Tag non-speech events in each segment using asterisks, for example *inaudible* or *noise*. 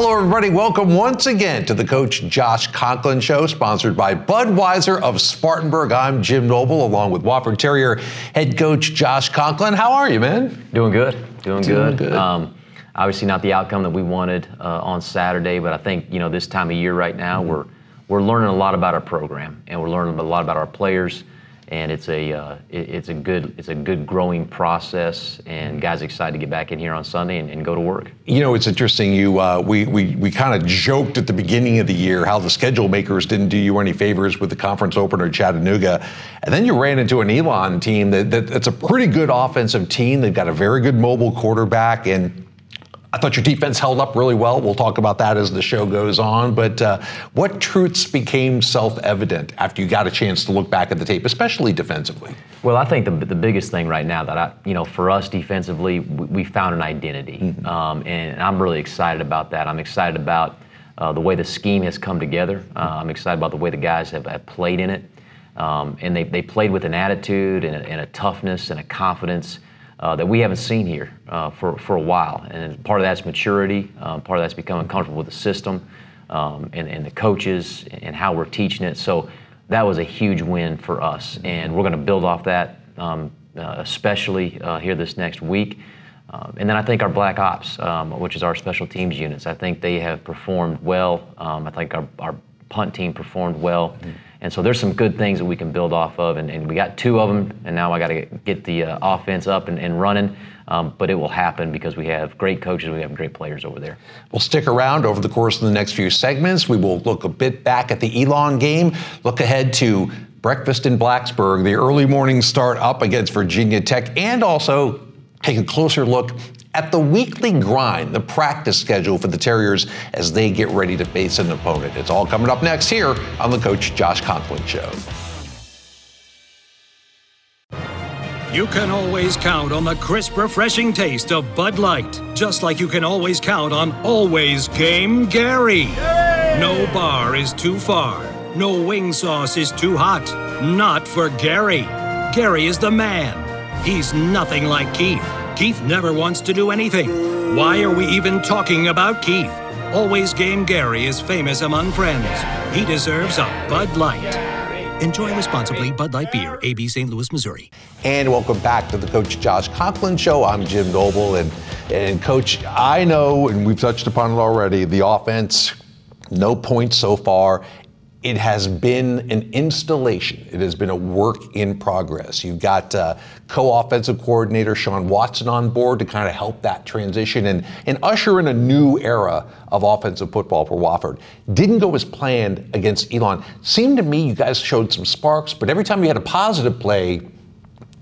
Hello, everybody. Welcome once again to the Coach Josh Conklin Show, sponsored by Budweiser of Spartanburg. I'm Jim Noble, along with Wofford Terrier head coach Josh Conklin. How are you, man? Doing good. Doing, Doing good. good. Um, obviously, not the outcome that we wanted uh, on Saturday, but I think you know this time of year right now we're we're learning a lot about our program and we're learning a lot about our players and it's a uh, it, it's a good it's a good growing process and guys excited to get back in here on Sunday and, and go to work. You know, it's interesting. You, uh, we, we, we kind of joked at the beginning of the year how the schedule makers didn't do you any favors with the conference opener at Chattanooga, and then you ran into an Elon team that, that that's a pretty good offensive team. They've got a very good mobile quarterback and. I thought your defense held up really well. We'll talk about that as the show goes on. But uh, what truths became self evident after you got a chance to look back at the tape, especially defensively? Well, I think the, the biggest thing right now that I, you know, for us defensively, we, we found an identity, Mm-hmm. um, and I'm really excited about that. I'm excited about uh, the way the scheme has come together. Uh, I'm excited about the way the guys have, have played in it, um, and they, they played with an attitude and a, and a toughness and a confidence. Uh, that we haven't seen here uh, for, for a while. And part of that's maturity, um, part of that's becoming comfortable with the system um, and, and the coaches and how we're teaching it. So that was a huge win for us. And we're going to build off that, um, uh, especially uh, here this next week. Um, and then I think our Black Ops, um, which is our special teams units, I think they have performed well. I think our, our punt team performed well. And so there's some good things that we can build off of. And, and we got two of them, and now I got to get, get the uh, offense up and, and running. Um, but it will happen because we have great coaches, we have great players over there. We'll stick around over the course of the next few segments. We will look a bit back at the Elon game, look ahead to breakfast in Blacksburg, the early morning start up against Virginia Tech, and also take a closer look at the weekly grind, the practice schedule for the Terriers as they get ready to face an opponent. It's all coming up next here on the Coach Josh Conklin Show. You can always count on the crisp, refreshing taste of Bud Light, just like you can always count on Always Game Gary. No bar is too far, no wing sauce is too hot. Not for Gary. Gary is the man. He's nothing like Keith. Keith never wants to do anything. Why are we even talking about Keith? Always Game Gary is famous among friends. He deserves a Bud Light. Enjoy responsibly Bud Light Beer, AB St. Louis, Missouri. And welcome back to the Coach Josh Conklin Show. I'm Jim Noble, and and Coach, I know, and we've touched upon it already. The offense, no points so far. It has been an installation. It has been a work in progress. You've got uh, co-offensive coordinator Sean Watson on board to kind of help that transition and, and usher in a new era of offensive football for Wofford. Didn't go as planned against Elon. Seemed to me you guys showed some sparks, but every time you had a positive play,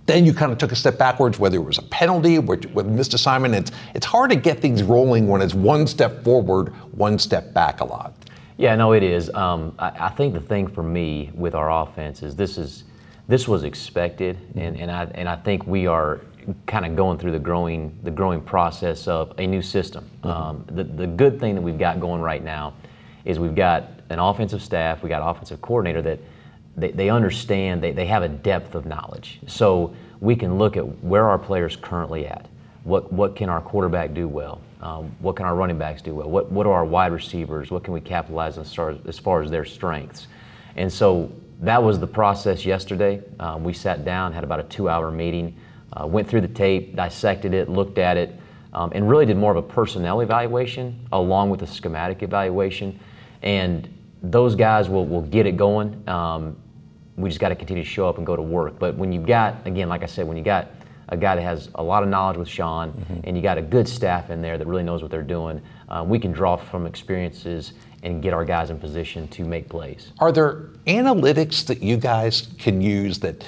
then you kind of took a step backwards, whether it was a penalty, with, with missed assignment. It's, it's hard to get things rolling when it's one step forward, one step back a lot. Yeah, no, it is. Um, I, I think the thing for me with our offense is this is this was expected, and, and I and I think we are kind of going through the growing the growing process of a new system. Um, the the good thing that we've got going right now is we've got an offensive staff, we got offensive coordinator that they, they understand they, they have a depth of knowledge. So we can look at where our players currently at. What what can our quarterback do well? Um, what can our running backs do well? What, what are our wide receivers? What can we capitalize on as far as, as, far as their strengths? And so that was the process yesterday. Um, we sat down, had about a two hour meeting, uh, went through the tape, dissected it, looked at it, um, and really did more of a personnel evaluation along with a schematic evaluation. And those guys will, will get it going. Um, we just got to continue to show up and go to work. But when you've got, again, like I said, when you got a guy that has a lot of knowledge with Sean, mm-hmm. and you got a good staff in there that really knows what they're doing. Uh, we can draw from experiences and get our guys in position to make plays. Are there analytics that you guys can use that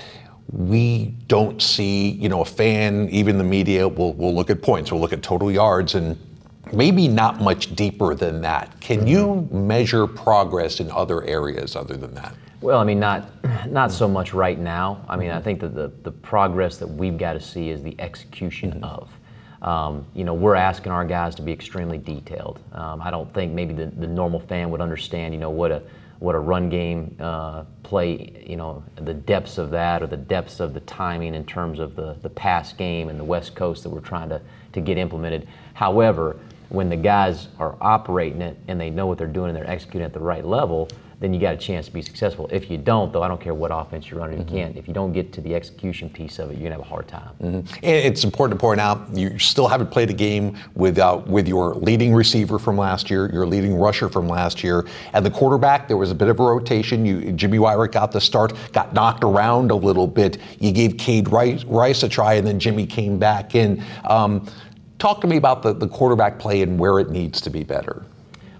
we don't see? You know, a fan, even the media, will will look at points, will look at total yards, and maybe not much deeper than that. Can mm-hmm. you measure progress in other areas other than that? Well, I mean, not not so much right now. I mean, I think that the, the progress that we've got to see is the execution mm-hmm. of. Um, you know, we're asking our guys to be extremely detailed. Um, I don't think maybe the, the normal fan would understand, you know, what a what a run game uh, play, you know, the depths of that or the depths of the timing in terms of the, the pass game and the West Coast that we're trying to, to get implemented. However, when the guys are operating it and they know what they're doing and they're executing at the right level, then you got a chance to be successful. If you don't, though, I don't care what offense you're running, mm-hmm. you can't. If you don't get to the execution piece of it, you're gonna have a hard time. Mm-hmm. it's important to point out you still haven't played a game without with your leading receiver from last year, your leading rusher from last year, and the quarterback. There was a bit of a rotation. You, Jimmy Wyrick got the start, got knocked around a little bit. You gave Cade Rice, Rice a try, and then Jimmy came back in. Um, talk to me about the, the quarterback play and where it needs to be better.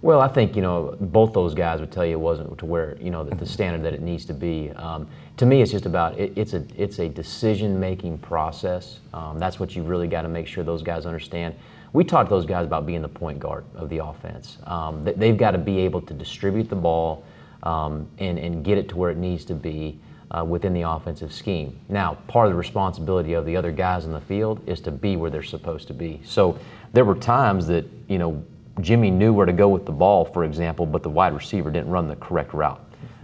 Well, I think you know both those guys would tell you it wasn't to where you know the, the standard that it needs to be. Um, to me, it's just about it, it's a it's a decision making process. Um, that's what you really got to make sure those guys understand. We talked to those guys about being the point guard of the offense. Um, they've got to be able to distribute the ball um, and and get it to where it needs to be. Uh, within the offensive scheme. Now, part of the responsibility of the other guys in the field is to be where they're supposed to be. So there were times that you know Jimmy knew where to go with the ball, for example, but the wide receiver didn't run the correct route.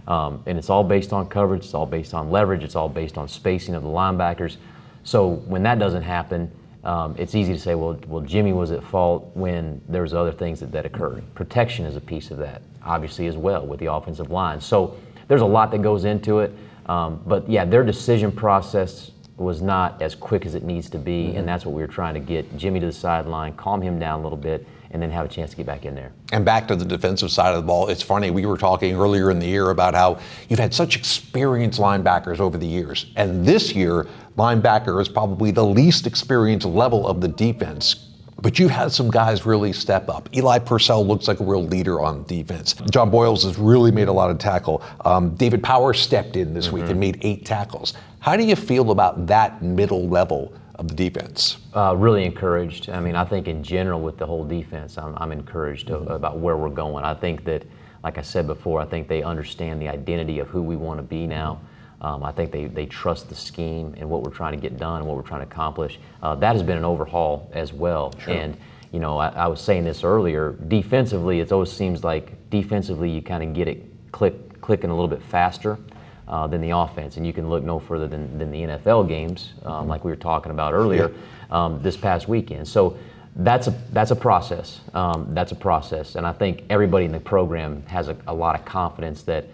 Um, and it's all based on coverage, it's all based on leverage, it's all based on spacing of the linebackers. So when that doesn't happen, um, it's easy to say, well, well, Jimmy was at fault when there's other things that, that occurred. Protection is a piece of that, obviously, as well, with the offensive line. So there's a lot that goes into it. Um, but yeah, their decision process was not as quick as it needs to be, mm-hmm. and that's what we were trying to get Jimmy to the sideline, calm him down a little bit, and then have a chance to get back in there. And back to the defensive side of the ball, it's funny, we were talking earlier in the year about how you've had such experienced linebackers over the years. And this year, linebacker is probably the least experienced level of the defense. But you've had some guys really step up. Eli Purcell looks like a real leader on defense. John Boyles has really made a lot of tackle. Um, David Power stepped in this mm-hmm. week and made eight tackles. How do you feel about that middle level of the defense? Uh, really encouraged. I mean, I think in general with the whole defense, I'm, I'm encouraged mm-hmm. about where we're going. I think that, like I said before, I think they understand the identity of who we want to be now. Um, I think they, they trust the scheme and what we're trying to get done and what we're trying to accomplish. Uh, that has been an overhaul as well. Sure. And, you know, I, I, was saying this earlier, defensively, it always seems like defensively you kind of get it click, clicking a little bit faster uh, than the offense. And you can look no further than, than the NFL games, um, mm-hmm. like we were talking about earlier um, this past weekend. So that's a that's a process. Um, that's a process, and I think everybody in the program has a, a lot of confidence that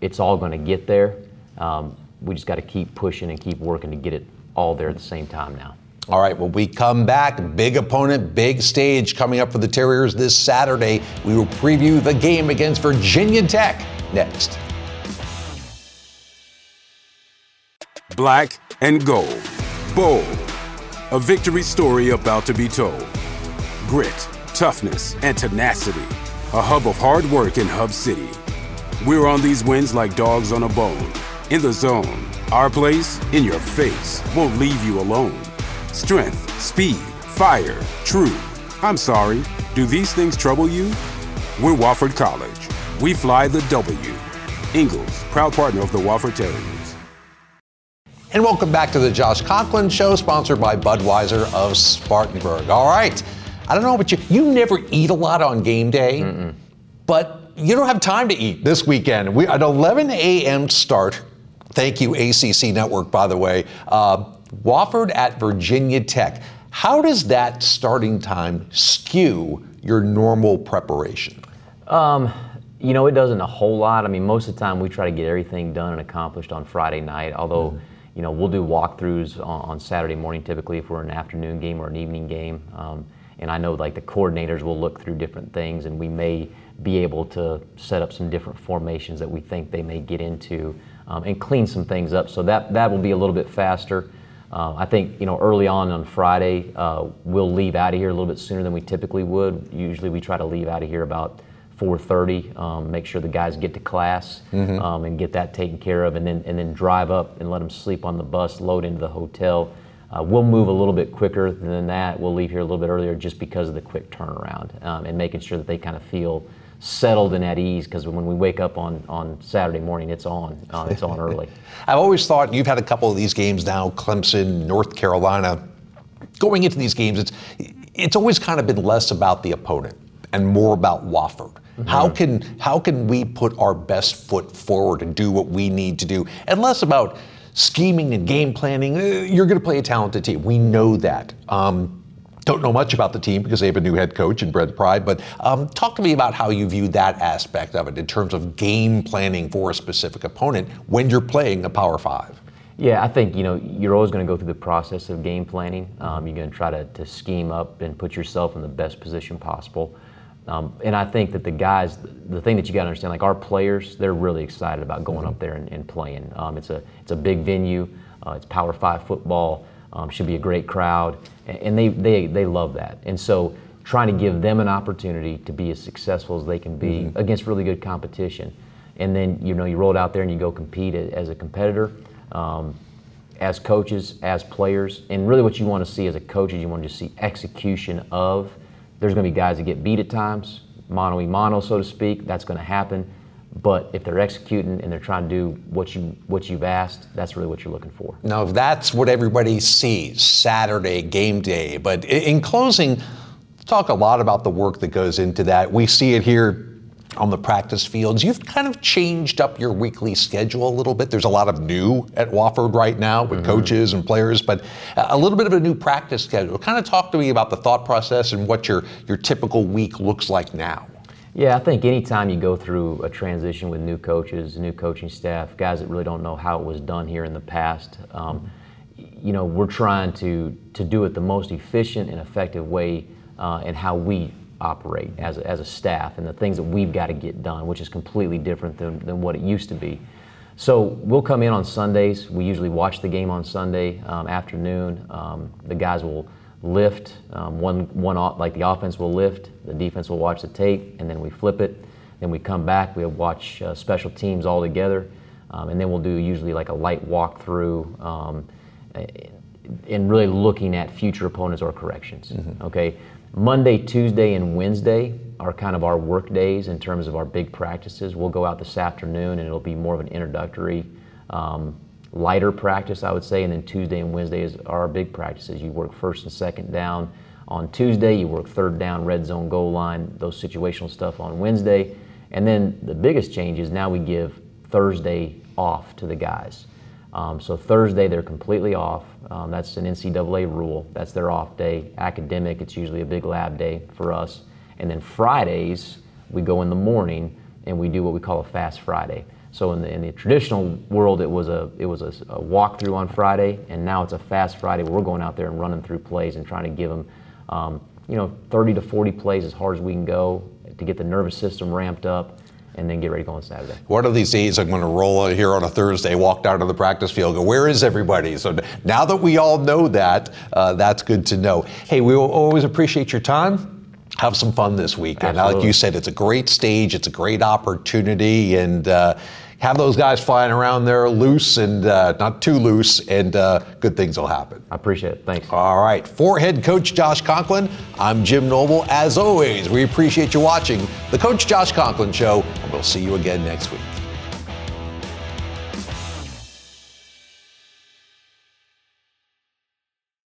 it's all going to get there. Um, we just got to keep pushing and keep working to get it all there at the same time now. All right, when we come back, big opponent, big stage coming up for the Terriers this Saturday. We will preview the game against Virginia Tech next. Black and gold. Bold. A victory story about to be told. Grit, toughness, and tenacity. A hub of hard work in Hub City. We're on these wins like dogs on a bone. In the zone. Our place, in your face, won't leave you alone. Strength, speed, fire, true. I'm sorry, do these things trouble you? We're Wofford College. We fly the W. Ingles, proud partner of the Wofford Terriers. And welcome back to the Josh Conklin Show, sponsored by Budweiser of Spartanburg. All right, I don't know about you, you never eat a lot on game day, Mm-mm. but you don't have time to eat this weekend. We at 11 a.m. start. Thank you, ACC Network, by the way. Uh, Wofford at Virginia Tech. How does that starting time skew your normal preparation? Um, you know, it doesn't a whole lot. I mean, most of the time we try to get everything done and accomplished on Friday night, although. Mm-hmm you know, we'll do walkthroughs on, on, Saturday morning typically if we're an afternoon game or an evening game. Um, and I know like the coordinators will look through different things and we may be able to set up some different formations that we think they may get into um, and clean some things up. So that, that will be a little bit faster. Uh, I think you know early on on Friday uh, we'll leave out of here a little bit sooner than we typically would. Usually we try to leave out of here about 4:30. Um, make sure the guys get to class mm-hmm. um, and get that taken care of, and then and then drive up and let them sleep on the bus, load into the hotel. Uh, we'll move a little bit quicker than that. We'll leave here a little bit earlier just because of the quick turnaround um, and making sure that they kind of feel settled and at ease because when we wake up on, on Saturday morning, it's on. Uh, it's on early. *laughs* I've always thought you've had a couple of these games now, Clemson, North Carolina. Going into these games, it's it's always kind of been less about the opponent and more about Wofford. Mm-hmm. How can how can we put our best foot forward and do what we need to do, and less about scheming and game planning? Uh, you're going to play a talented team. We know that. Um, don't know much about the team because they have a new head coach and Brent Pry, but um, talk to me about how you view that aspect of it in terms of game planning for a specific opponent when you're playing a Power Five. Yeah, I think you know you're always going to go through the process of game planning. Um, you're going to try to, to scheme up and put yourself in the best position possible. Um, and I think that the guys, the thing that you got to understand, like our players, they're really excited about going mm-hmm. up there and, and playing. Um, it's a it's a big venue. Uh, it's Power Five football. Um, should be a great crowd, and they, they they love that. And so trying to give them an opportunity to be as successful as they can be mm-hmm. against really good competition. And then you know you roll it out there and you go compete as a competitor um, as coaches, as players, and really what you want to see as a coach is you want to just see execution of. There's going to be guys that get beat at times, mono e mono, so to speak. That's going to happen. But if they're executing and they're trying to do what you what you've asked, that's really what you're looking for. Now, if that's what everybody sees, Saturday game day. But in closing, talk a lot about the work that goes into that. We see it here on the practice fields. You've kind of changed up your weekly schedule a little bit. There's a lot of new at Wofford right now with mm-hmm. coaches and players, but a little bit of a new practice schedule. Kind of talk to me about the thought process and what your, your typical week looks like now. Yeah, I think anytime you go through a transition with new coaches, new coaching staff, guys that really don't know how it was done here in the past, um, you know, we're trying to to do it the most efficient and effective way, uh, and how we operate as a, as a staff and the things that we've got to get done, which is completely different than, than what it used to be. So we'll come in on Sundays. We usually watch the game on Sunday um, afternoon. Um, the guys will lift um, one one like the offense will lift, the defense will watch the tape, and then we flip it. Then we come back. We'll watch uh, special teams all together, um, and then we'll do usually like a light walkthrough. Um, in really looking at future opponents or corrections. Mm-hmm. Okay, Monday, Tuesday, and Wednesday are kind of our work days in terms of our big practices. We'll go out this afternoon and it'll be more of an introductory, um, lighter practice, I would say. And then Tuesday and Wednesday is our big practices. You work first and second down on Tuesday, you work third down, red zone, goal line, those situational stuff on Wednesday. And then the biggest change is now we give Thursday off to the guys. Um, so Thursday they're completely off. Um, that's an NCAA rule. That's their off day. Academic, it's usually a big lab day for us. And then Fridays we go in the morning and we do what we call a fast Friday. So in the, in the traditional world, it was a it was a, a walkthrough on Friday, and now it's a fast Friday. We're going out there and running through plays and trying to give them, um, you know, 30 to 40 plays as hard as we can go to get the nervous system ramped up and then get ready to go on Saturday. One of these days, I'm going to roll out here on a Thursday, walk down to the practice field, go, where is everybody? So now that we all know that, uh, that's good to know. Hey, we always appreciate your time. Have some fun this weekend. Like you said, it's a great stage, it's a great opportunity, and uh, have those guys flying around there loose and uh, not too loose, and uh, good things will happen. I appreciate it. Thanks. All right. For head coach Josh Conklin, I'm Jim Noble. As always, we appreciate you watching the Coach Josh Conklin Show, and we'll see you again next week.